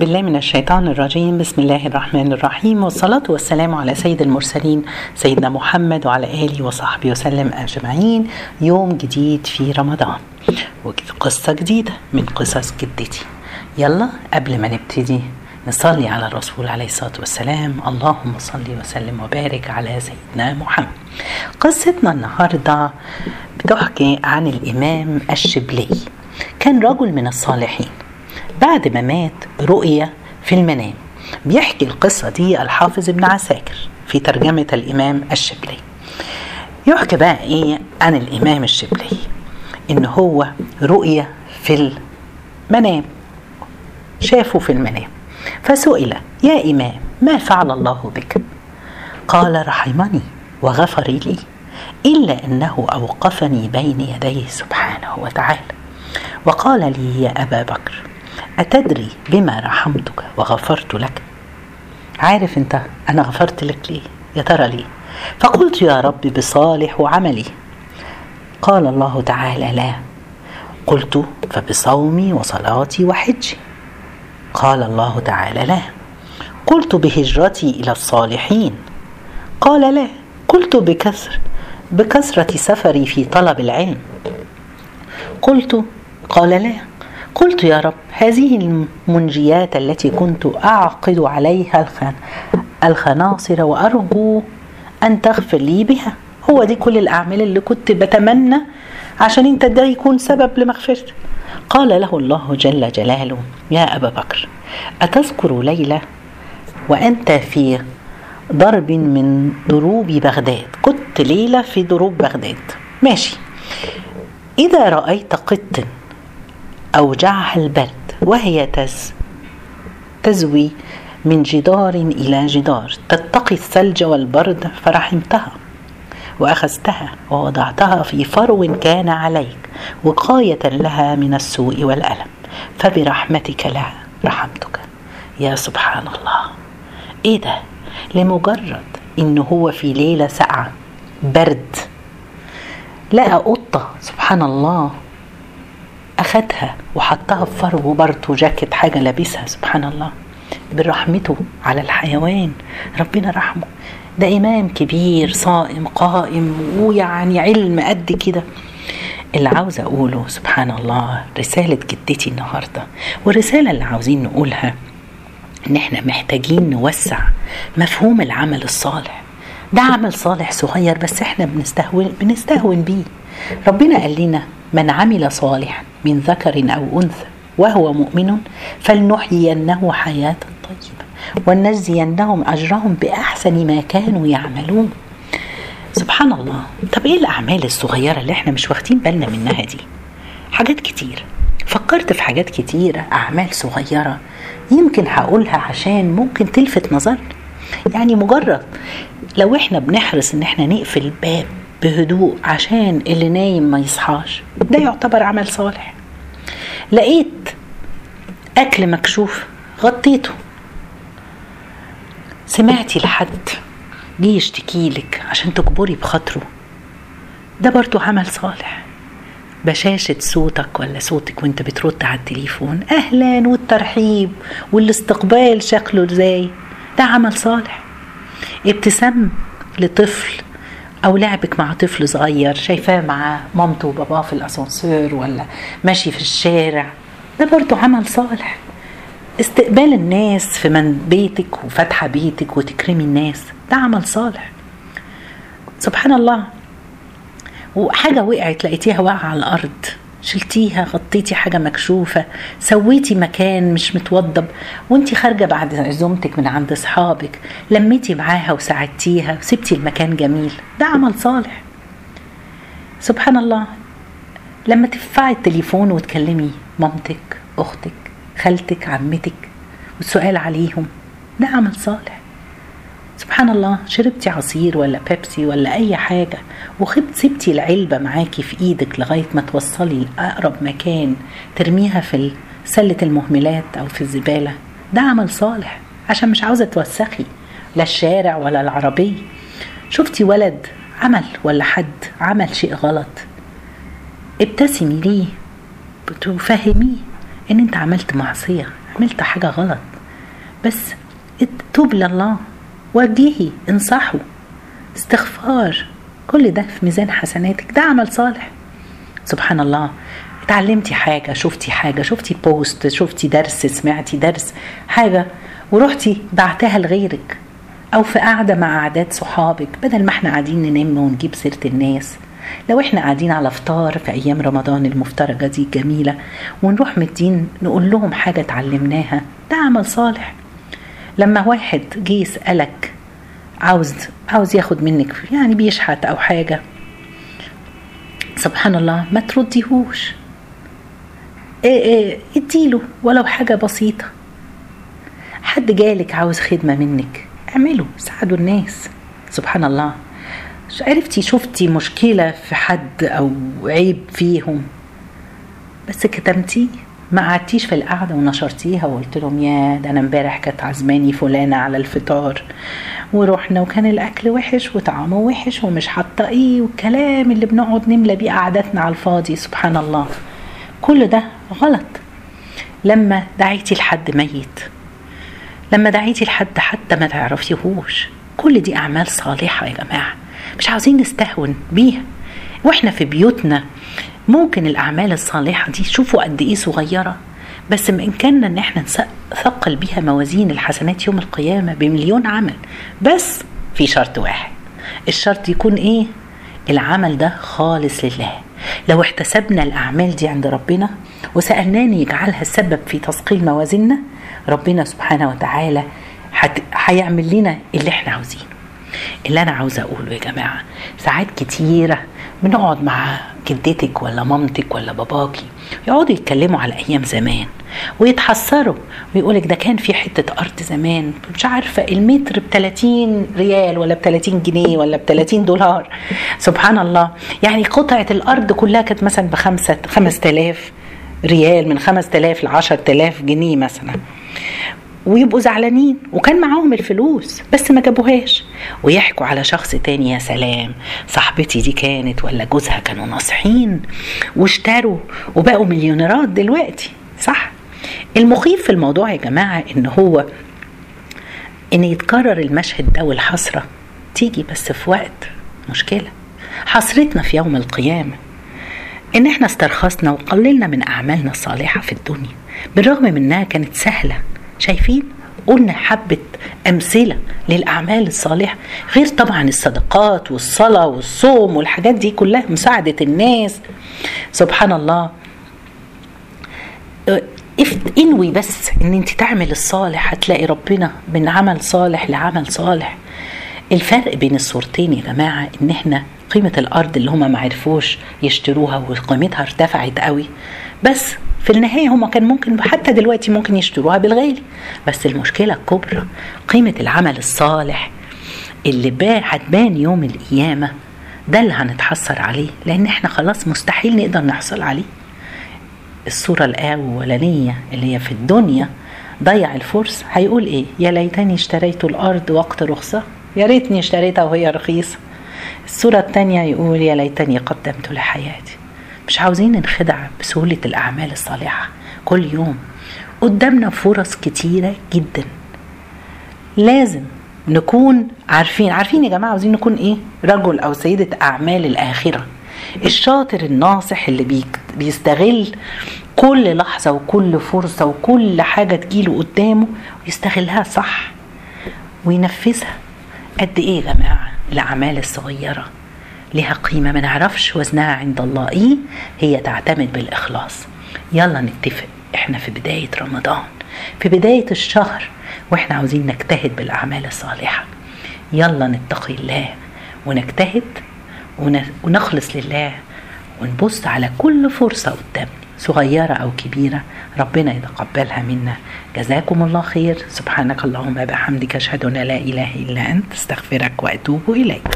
بالله من الشيطان الرجيم. بسم الله الرحمن الرحيم. والصلاة والسلام على سيد المرسلين سيدنا محمد وعلى آله وصحبه وسلم أجمعين. يوم جديد في رمضان. وقصة جديدة من قصص جدتي. يلا قبل ما نبتدي نصلي على الرسول عليه الصلاة والسلام. اللهم صل وسلم وبارك على سيدنا محمد. قصتنا النهاردة بتحكي عن الإمام الشبلي. كان رجل من الصالحين. بعد ما مات رؤية في المنام. بيحكي القصة دي الحافظ ابن عساكر في ترجمة الإمام الشبلي. يحكي بقى إيه عن الإمام الشبلي؟ إن هو رؤية في المنام. شافه في المنام. فسئل يا إمام ما فعل الله بك؟ قال رحمني وغفر لي إلا أنه أوقفني بين يديه سبحانه وتعالى. وقال لي يا أبا بكر أتدري بما رحمتك وغفرت لك؟ عارف أنت أنا غفرت لك ليه؟ يا ترى ليه؟ فقلت يا رب بصالح عملي. قال الله تعالى لا. قلت فبصومي وصلاتي وحجي. قال الله تعالى لا. قلت بهجرتي إلى الصالحين. قال لا. قلت بكثر بكثرة سفري في طلب العلم. قلت قال لا. قلت يا رب هذه المنجيات التي كنت أعقد عليها الخن الخناصر وأرجو أن تغفر لي بها. هو دي كل الأعمال اللي كنت بتمنى عشان أنت ده يكون سبب لمغفرتي قال له الله جل جلاله يا أبا بكر أتذكر ليلة وأنت في ضرب من ضروب بغداد؟ كنت ليلة في ضروب بغداد. ماشي. إذا رأيت قط أوجعها البرد وهي تز تزوي من جدار إلى جدار تتقي الثلج والبرد فرحمتها. وأخذتها ووضعتها في فرو كان عليك وقاية لها من السوء والألم. فبرحمتك لها رحمتك. يا سبحان الله إيه ده لمجرد انه هو في ليلة ساقعة برد. لقى قطة سبحان الله. أخدها وحطها في فرو برضه جاكيت حاجة لابسها سبحان الله برحمته على الحيوان. ربنا رحمه. ده إمام كبير صائم قائم ويعني علم قد كده. اللي عاوز أقوله سبحان الله رسالة جدتي النهاردة. والرسالة اللي عاوزين نقولها إن إحنا محتاجين نوسع مفهوم العمل الصالح. ده عمل صالح صغير بس إحنا بنستهون بنستهون بيه. ربنا قال لنا من عمل صالحا من ذكر أو أنثى وهو مؤمن فلنحيينه حياة طيبة ولنجزينهم أجرهم بأحسن ما كانوا يعملون. سبحان الله. طب إيه الأعمال الصغيرة اللي إحنا مش واخدين بالنا منها دي؟ حاجات كتير. فكرت في حاجات كتيرة أعمال صغيرة. يمكن هقولها عشان ممكن تلفت نظرنا يعني مجرد لو إحنا بنحرص إن إحنا نقفل الباب بهدوء عشان اللي نايم ما يصحاش. ده يعتبر عمل صالح. لقيت أكل مكشوف غطيته. سمعتي لحد جه يشتكي لك عشان تجبري بخاطره. ده برضو عمل صالح. بشاشة صوتك ولا صوتك وانت بترد على التليفون؟ أهلا والترحيب والاستقبال شكله إزاي؟ ده عمل صالح. ابتسام لطفل أو لعبك مع طفل صغير شايفاه مع مامته وباباه في الأسانسير ولا ماشي في الشارع؟ ده برضو عمل صالح. استقبال الناس في من بيتك وفتحة بيتك وتكرمي الناس ده عمل صالح. سبحان الله. وحاجة وقعت لقيتيها واقعة على الأرض. شلتيها غطيتي حاجة مكشوفة سويتي مكان مش متوضب وانتي خارجة بعد عزومتك من عند أصحابك لميتي معاها وساعدتيها وسبتي المكان جميل. ده عمل صالح. سبحان الله. لما ترفعي التليفون وتكلمي مامتك أختك خالتك عمتك والسؤال عليهم ده عمل صالح. سبحان الله شربتي عصير ولا بيبسي ولا أي حاجة وخبت سبتي العلبة معاكي في إيدك لغاية ما توصلي لأقرب مكان ترميها في سلة المهملات أو في الزبالة. ده عمل صالح عشان مش عاوزة توسخي لا الشارع ولا العربية. شفتي ولد عمل ولا حد عمل شيء غلط؟ ابتسمي ليه؟ بتفهميه إن أنت عملت معصية عملت حاجة غلط. بس توب لله. وجهي انصحوا استغفار كل ده في ميزان حسناتك. ده عمل صالح. سبحان الله اتعلمتي حاجة شفتي حاجة شفتي بوست شفتي درس سمعتي درس حاجة ورحتي بعتها لغيرك. أو في قاعدة مع أعداد صحابك بدل ما إحنا قاعدين ننم ونجيب سيرة الناس. لو إحنا قاعدين على فطار في أيام رمضان المفترجة دي الجميلة ونروح مدين نقول لهم حاجة اتعلمناها. ده عمل صالح. لما واحد جه يسألك عاوز عاوز ياخد منك يعني بيشحت أو حاجة سبحان الله ما ترديهوش. إيه إيه اديله ولو حاجة بسيطة. حد جالك عاوز خدمة منك اعملوا ساعدوا الناس سبحان الله. عرفتي شفتي مشكلة في حد أو عيب فيهم؟ بس كتمتيه؟ ما قعدتيش في القعدة ونشرتيها وقلت لهم يا ده أنا امبارح كانت عزماني فلانة على الفطار. ورحنا وكان الأكل وحش وطعمه وحش ومش حاطة إيه والكلام اللي بنقعد نملى بيه قعدتنا على الفاضي سبحان الله. كل ده غلط. لما دعيتي لحد ميت لما دعيتي لحد حتى ما تعرفيهوش كل دي أعمال صالحة يا جماعة. مش عاوزين نستهون بيها. وإحنا في بيوتنا ممكن الأعمال الصالحة دي شوفوا قد إيه صغيرة بس بإمكاننا إن إحنا نثقل بيها موازين الحسنات يوم القيامة بمليون عمل بس في شرط واحد الشرط يكون إيه؟ العمل ده خالص لله لو احتسبنا الأعمال دي عند ربنا وسألناه يجعلها السبب في تثقيل موازيننا ربنا سبحانه وتعالى هيعمل لنا اللي إحنا عاوزينه اللي أنا عاوزه أقوله يا جماعة ساعات كتيرة بنقعد مع جدتك ولا مامتك ولا باباكي يقعدوا يتكلموا على أيام زمان ويتحسروا ويقولك ده كان في حتة أرض زمان مش عارفة المتر ب 30 ريال ولا ب 30 جنيه ولا ب 30 دولار. سبحان الله. يعني قطعة الأرض كلها كانت مثلا بخمسة 5000 ريال من 5000 ل 10000 جنيه مثلا. ويبقوا زعلانين وكان معاهم الفلوس بس ما جابوهاش. ويحكوا على شخص تاني يا سلام صاحبتي دي كانت ولا جوزها كانوا ناصحين واشتروا وبقوا مليونيرات دلوقتي. صح. المخيف في الموضوع يا جماعة إن هو إن يتكرر المشهد ده والحسرة تيجي بس في وقت مشكلة. حسرتنا في يوم القيامة إن إحنا استرخصنا وقللنا من أعمالنا الصالحة في الدنيا بالرغم من إنها كانت سهلة. شايفين؟ قلنا حبة أمثلة للأعمال الصالحة غير طبعا الصدقات والصلاة والصوم والحاجات دي كلها مساعدة الناس. سبحان الله. انوي بس إن انت تعمل الصالح هتلاقي ربنا من عمل صالح لعمل صالح. الفرق بين الصورتين يا جماعة إن إحنا قيمة الأرض اللي هما ما عرفوش يشتروها وقيمتها ارتفعت قوي. بس في النهاية هما كان ممكن حتى دلوقتي ممكن يشتروها بالغالي. بس المشكلة الكبرى قيمة العمل الصالح اللي با هتبان يوم القيامة ده اللي هنتحسر عليه. لأن إحنا خلاص مستحيل نقدر نحصل عليه. الصورة الأولانية اللي هي في الدنيا ضيع الفرصة. هيقول إيه؟ يا ليتني اشتريت الأرض وقت رخصة. يا ريتني اشتريتها وهي رخيصة. الصورة الثانية يقول يا ليتني قدمت لحياتي. مش عاوزين ننخدع بسهولة الأعمال الصالحة. كل يوم قدامنا فرص كتيرة جدا. لازم نكون عارفين. عارفين يا جماعة عاوزين نكون إيه؟ رجل أو سيدة أعمال الآخرة. الشاطر الناصح اللي بيستغل كل لحظة وكل فرصة وكل حاجة تجيله قدامه ويستغلها صح وينفذها. قد إيه يا جماعة الأعمال الصغيرة؟ لها قيمة ما نعرفش وزنها عند الله. إيه؟ هي تعتمد بالإخلاص. يلا نتفق. إحنا في بداية رمضان. في بداية الشهر وإحنا عاوزين نجتهد بالأعمال الصالحة. يلا نتقي الله ونجتهد ونخلص لله ونبص على كل فرصة قدامنا صغيرة أو كبيرة. ربنا يتقبلها منا. جزاكم الله خير. سبحانك اللهم بحمدك أشهد أن لا إله إلا أنت أستغفرك وأتوب إليك.